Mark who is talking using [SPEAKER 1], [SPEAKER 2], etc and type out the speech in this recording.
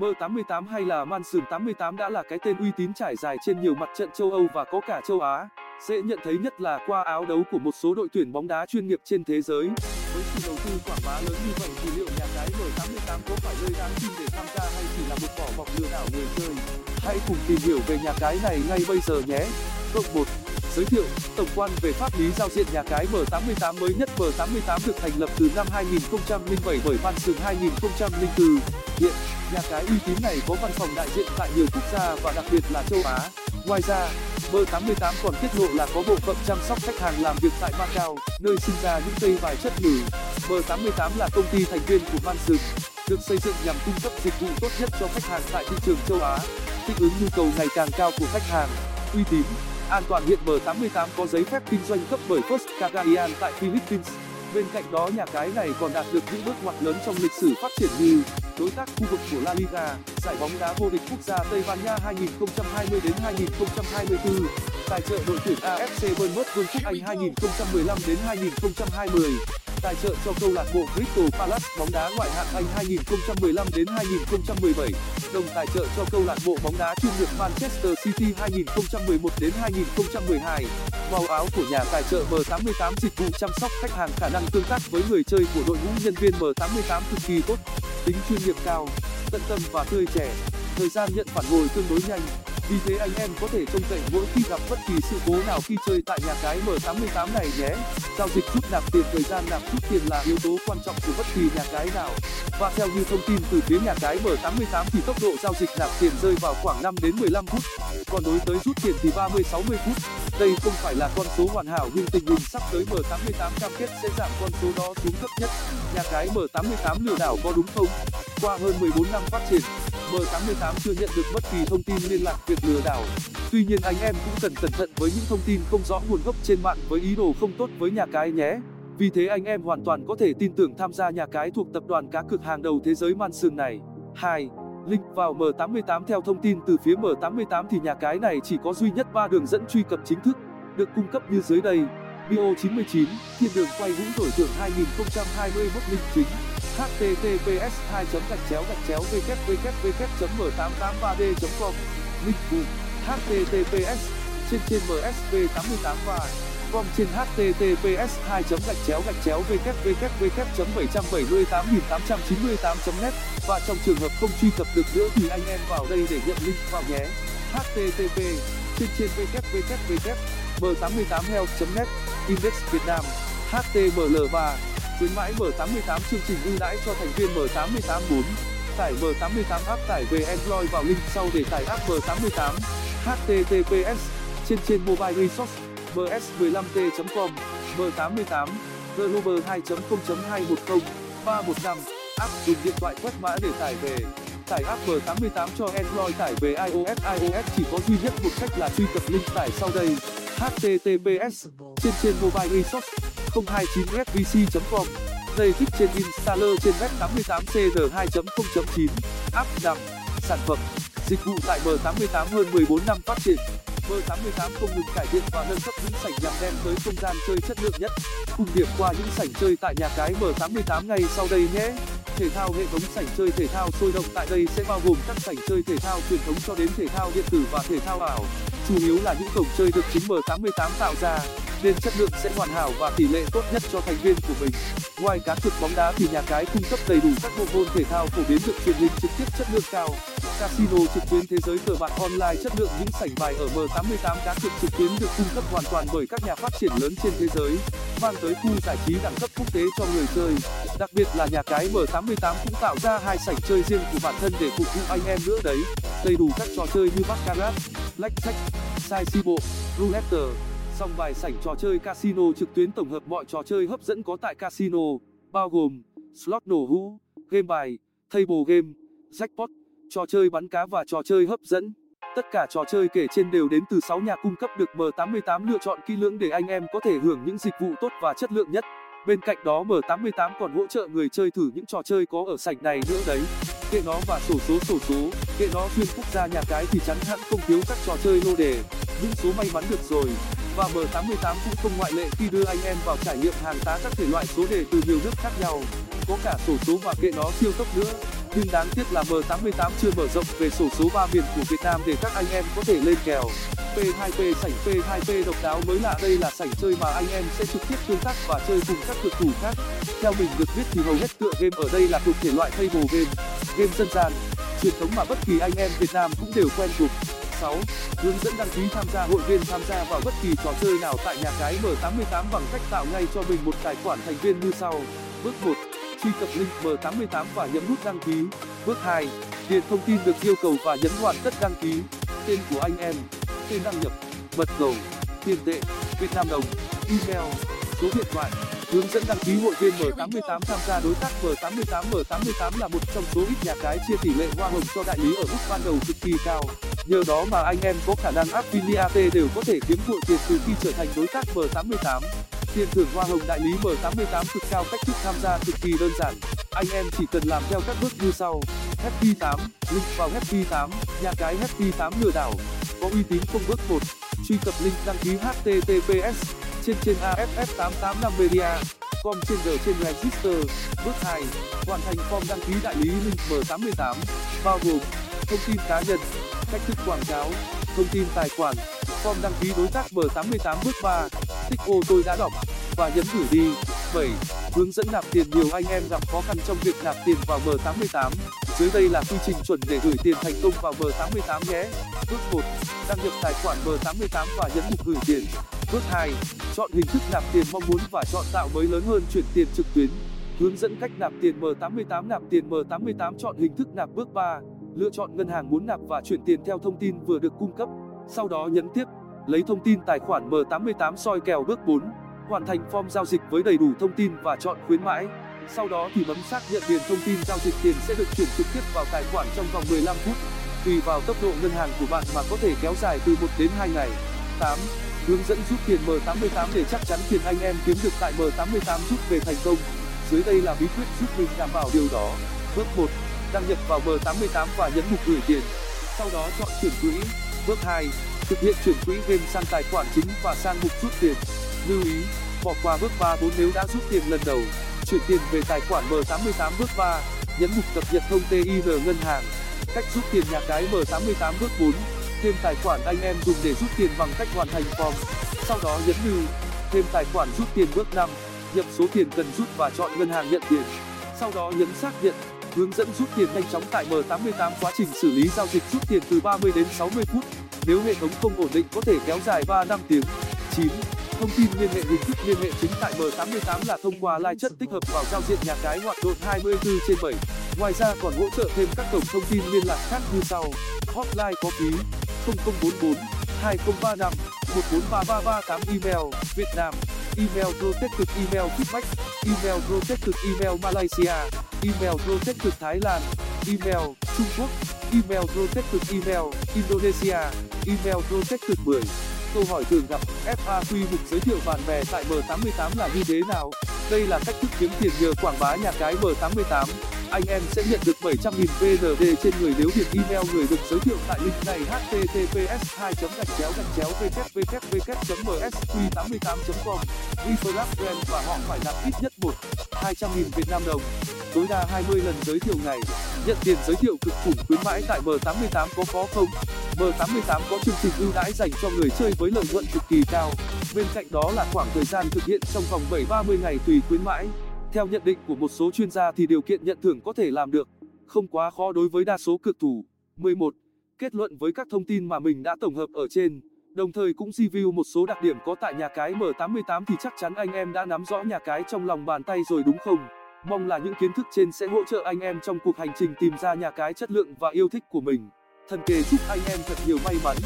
[SPEAKER 1] M88 hay là Mansion 88 đã là cái tên uy tín trải dài trên nhiều mặt trận châu Âu và có cả châu Á. Dễ nhận thấy nhất là qua áo đấu của một số đội tuyển bóng đá chuyên nghiệp trên thế giới. Với sự đầu tư quảng bá lớn như vậy thì liệu nhà cái M88 có phải nơi đáng tin để tham gia hay chỉ là một vỏ bọc lừa đảo người chơi? Hãy cùng tìm hiểu về nhà cái này ngay bây giờ nhé. Cộng 1 Giới thiệu, tổng quan về pháp lý giao diện nhà cái M88 mới nhất M88 được thành lập từ năm 2007 bởi Mansion 2004. Hiện, nhà cái uy tín này có văn phòng đại diện tại nhiều quốc gia và đặc biệt là châu Á. Ngoài ra, B88 còn tiết lộ là có bộ phận chăm sóc khách hàng làm việc tại Macau, nơi sinh ra những cây vải chất lử. M88 là công ty thành viên của Mansion, được xây dựng nhằm cung cấp dịch vụ tốt nhất cho khách hàng tại thị trường châu Á, thích ứng nhu cầu ngày càng cao của khách hàng. Uy tín an toàn hiện B88 có giấy phép kinh doanh cấp bởi First Cagayan tại Philippines. Bên cạnh đó nhà cái này còn đạt được những bước ngoặt lớn trong lịch sử phát triển như đối tác khu vực của La Liga, giải bóng đá vô địch quốc gia Tây Ban Nha 2020 đến 2024, tài trợ đội tuyển AFC Bournemouth Vương quốc Anh 2015 đến 2020 tài trợ cho câu lạc bộ Crystal Palace bóng đá ngoại hạng Anh 2015 đến 2017, đồng tài trợ cho câu lạc bộ bóng đá chuyên nghiệp Manchester City 2011 đến 2012. Màu áo của nhà tài trợ M88 dịch vụ chăm sóc khách hàng khả năng tương tác với người chơi của đội ngũ nhân viên M88 cực kỳ tốt, tính chuyên nghiệp cao, tận tâm và tươi trẻ. Thời gian nhận phản hồi tương đối nhanh, vì thế anh em có thể trông cậy mỗi khi gặp bất kỳ sự cố nào khi chơi tại nhà cái M88 này nhé. Giao dịch rút nạp tiền thời gian nạp rút tiền là yếu tố quan trọng của bất kỳ nhà cái nào. Và theo như thông tin từ phía nhà cái M88 thì tốc độ giao dịch nạp tiền rơi vào khoảng 5 đến 15 phút. Còn đối tới rút tiền thì 30 60 phút. Đây không phải là con số hoàn hảo nhưng tình hình sắp tới M88 cam kết sẽ giảm con số đó xuống thấp nhất. Nhà cái M88 lừa đảo có đúng không? Qua hơn 14 năm phát triển, M88 chưa nhận được bất kỳ thông tin liên lạc việc lừa đảo. Tuy nhiên anh em cũng cần cẩn thận với những thông tin không rõ nguồn gốc trên mạng với ý đồ không tốt với nhà cái nhé. Vì thế anh em hoàn toàn có thể tin tưởng tham gia nhà cái thuộc tập đoàn cá cược hàng đầu thế giới Mansion này. 2. Link vào M88 Theo thông tin từ phía M88 thì nhà cái này chỉ có duy nhất 3 đường dẫn truy cập chính thức, được cung cấp như dưới đây. Bio 99, thiên đường quay vũ đổi thưởng 2021 link chính https 2 gạch chéo gạch chéo www m 883 d com. Link phụ https trên trên msv 88 và com trên https 2 gạch chéo gạch chéo www 778 net. Và trong trường hợp không truy cập được nữa thì anh em vào đây để nhận link vào nhé. Http trên trên www m88 health net. Index việt nam. Html 3 khuyến mãi M88 chương trình ưu đãi cho thành viên M88 4 tải M88 app tải về Android vào link sau để tải app M88 https trên trên mobile resource ms15t.com M88 Global 2.0.210 315 app dùng điện thoại quét mã để tải về. Tải app M88 cho Android tải về iOS iOS chỉ có duy nhất một cách là truy cập link tải sau đây. Https trên trên mobile resource. 029svc.com Đây thích trên installer trên web 88cr2.0.9 app 5 sản phẩm. Dịch vụ tại M88 hơn 14 năm phát triển. M88 không ngừng cải thiện và nâng cấp những sảnh nhằm đem tới không gian chơi chất lượng nhất. Cùng điểm qua những sảnh chơi tại nhà cái M88 ngay sau đây nhé. Thể thao hệ thống sảnh chơi thể thao sôi động tại đây sẽ bao gồm các sảnh chơi thể thao truyền thống cho đến thể thao điện tử và thể thao ảo. Chủ yếu là những cổng chơi được chính M88 tạo ra nên chất lượng sẽ hoàn hảo và tỷ lệ tốt nhất cho thành viên của mình. Ngoài cá cược bóng đá thì nhà cái cung cấp đầy đủ các bộ môn thể thao phổ biến được truyền hình trực tiếp chất lượng cao. Casino trực tuyến thế giới cờ bạc online chất lượng những sảnh bài ở M88 cá cược trực tuyến được cung cấp hoàn toàn bởi các nhà phát triển lớn trên thế giới, mang tới khu giải trí đẳng cấp quốc tế cho người chơi. Đặc biệt là nhà cái M88 cũng tạo ra hai sảnh chơi riêng của bản thân để phục vụ anh em nữa đấy. Đầy đủ các trò chơi như baccarat, blackjack, sai si bộ, roulette song bài sảnh trò chơi casino trực tuyến tổng hợp mọi trò chơi hấp dẫn có tại casino, bao gồm slot nổ hũ, game bài, table game, jackpot, trò chơi bắn cá và trò chơi hấp dẫn. Tất cả trò chơi kể trên đều đến từ nhà cung cấp được m88 lựa chọn kỹ lưỡng để anh em có thể hưởng những dịch vụ tốt và chất lượng nhất. Bên cạnh đó m88 còn hỗ trợ người chơi thử những trò chơi có ở sảnh này nữa đấy. Kệ nó và sổ số sổ số. Kệ nó xuyên quốc gia nhà cái thì chắn hẳn không thiếu các trò chơi lô đề. Những số may mắn được rồi và M88 cũng không ngoại lệ khi đưa anh em vào trải nghiệm hàng tá các thể loại số đề từ nhiều nước khác nhau có cả sổ số và kệ nó siêu tốc nữa nhưng đáng tiếc là M88 chưa mở rộng về sổ số 3 miền của Việt Nam để các anh em có thể lên kèo. P2P sảnh P2P độc đáo mới lạ đây là sảnh chơi mà anh em sẽ trực tiếp tương tác và chơi cùng các cực thủ khác. Theo mình được biết thì hầu hết tựa game ở đây là thuộc thể loại table game, game dân gian, truyền thống mà bất kỳ anh em Việt Nam cũng đều quen thuộc. Hướng dẫn đăng ký tham gia hội viên tham gia vào bất kỳ trò chơi nào tại nhà cái M88 bằng cách tạo ngay cho mình một tài khoản thành viên như sau. Bước 1. Truy cập link M88 và nhấn nút đăng ký. Bước 2. Điền thông tin được yêu cầu và nhấn hoàn tất đăng ký. Tên của anh em, tên đăng nhập, mật khẩu, tiền tệ, Việt Nam đồng, email, số điện thoại. Hướng dẫn đăng ký hội viên M88 tham gia đối tác M88 M88 là một trong số ít nhà cái chia tỷ lệ hoa hồng cho đại lý ở mức ban đầu cực kỳ cao. Nhờ đó mà anh em có khả năng affiliate đều có thể kiếm bội tiền từ khi trở thành đối tác M88. Tiền thưởng hoa hồng đại lý M88 cực cao cách thức tham gia cực kỳ đơn giản. Anh em chỉ cần làm theo các bước như sau. Happy 8, link vào Happy 8, nhà cái Happy 8 lừa đảo. Có uy tín không bước 1. Truy cập link đăng ký https trên trên aff885 media com trên g trên register. Bước 2. Hoàn thành form đăng ký đại lý link M88, bao gồm thông tin cá nhân, cách thức quảng cáo, thông tin tài khoản, form đăng ký đối tác M88 bước 3, tích ô tôi đã đọc và nhấn gửi đi. 7. Hướng dẫn nạp tiền nhiều anh em gặp khó khăn trong việc nạp tiền vào M88. Dưới đây là quy trình chuẩn để gửi tiền thành công vào M88 nhé. Bước 1. Đăng nhập tài khoản M88 và nhấn mục gửi tiền. Bước 2. Chọn hình thức nạp tiền mong muốn và chọn tạo mới lớn hơn chuyển tiền trực tuyến. Hướng dẫn cách nạp tiền M88 nạp tiền M88 chọn hình thức nạp bước 3. Lựa chọn ngân hàng muốn nạp và chuyển tiền theo thông tin vừa được cung cấp. Sau đó nhấn tiếp, lấy thông tin tài khoản M88 soi kèo bước 4. Hoàn thành form giao dịch với đầy đủ thông tin và chọn khuyến mãi. Sau đó thì bấm xác nhận điền thông tin giao dịch tiền sẽ được chuyển trực tiếp vào tài khoản trong vòng 15 phút. Tùy vào tốc độ ngân hàng của bạn mà có thể kéo dài từ 1 đến 2 ngày. 8. Hướng dẫn rút tiền M88 để chắc chắn tiền anh em kiếm được tại M88 rút về thành công. Dưới đây là bí quyết giúp mình đảm bảo điều đó. Bước 1. Đăng nhập vào M88 và nhấn mục gửi tiền. Sau đó chọn chuyển quỹ. Bước 2. Thực hiện chuyển quỹ game sang tài khoản chính và sang mục rút tiền. Lưu ý, bỏ qua bước 3 4 nếu đã rút tiền lần đầu. Chuyển tiền về tài khoản M88 bước 3. Nhấn mục cập nhật thông TIN ngân hàng. Cách rút tiền nhà cái M88 bước 4 thêm tài khoản anh em dùng để rút tiền bằng cách hoàn thành form sau đó nhấn lưu thêm tài khoản rút tiền bước nhập số tiền cần rút và chọn ngân hàng nhận tiền sau đó nhấn xác nhận hướng dẫn rút tiền nhanh chóng tại M88 quá trình xử lý giao dịch rút tiền từ 30 đến 60 phút. Nếu hệ thống không ổn định có thể kéo dài 3 năm tiếng. 9 thông tin liên hệ hình thức liên hệ chính tại M88 là thông qua live chất tích hợp vào giao diện nhà cái hoạt động 24 trên 7 ngoài ra còn hỗ trợ thêm các cổng thông tin liên lạc khác như sau. Hotline có phí. 0044 2035 143338 email, Việt Nam. Email protected email feedback email protected email Malaysia. Email protected Thái Lan. Email Trung Quốc. Email protected email Indonesia. Email protected 10 câu hỏi thường gặp. FAQ mục giới thiệu bạn bè tại M88 là như thế nào? Đây là cách thức kiếm tiền nhờ quảng bá nhà cái M88 anh em sẽ nhận được 700.000 VND trên người nếu điền email người được giới thiệu tại link này https 2 gạch chéo gạch chéo www msq 88 com Reflab brand và họ phải nạp ít nhất một 200.000 Việt Nam đồng tối đa 20 lần giới thiệu ngày nhận tiền giới thiệu cực khủng khuyến mãi tại M88 có khó không M88 có chương trình ưu đãi dành cho người chơi với lợi nhuận cực kỳ cao bên cạnh đó là khoảng thời gian thực hiện trong vòng 7-30 ngày tùy khuyến mãi theo nhận định của một số chuyên gia thì điều kiện nhận thưởng có thể làm được không quá khó đối với đa số cược thủ 11. Kết luận với các thông tin mà mình đã tổng hợp ở trên, đồng thời cũng review một số đặc điểm có tại nhà cái M88 thì chắc chắn anh em đã nắm rõ nhà cái trong lòng bàn tay rồi đúng không? Mong là những kiến thức trên sẽ hỗ trợ anh em trong cuộc hành trình tìm ra nhà cái chất lượng và yêu thích của mình. Thần kề chúc anh em thật nhiều may mắn.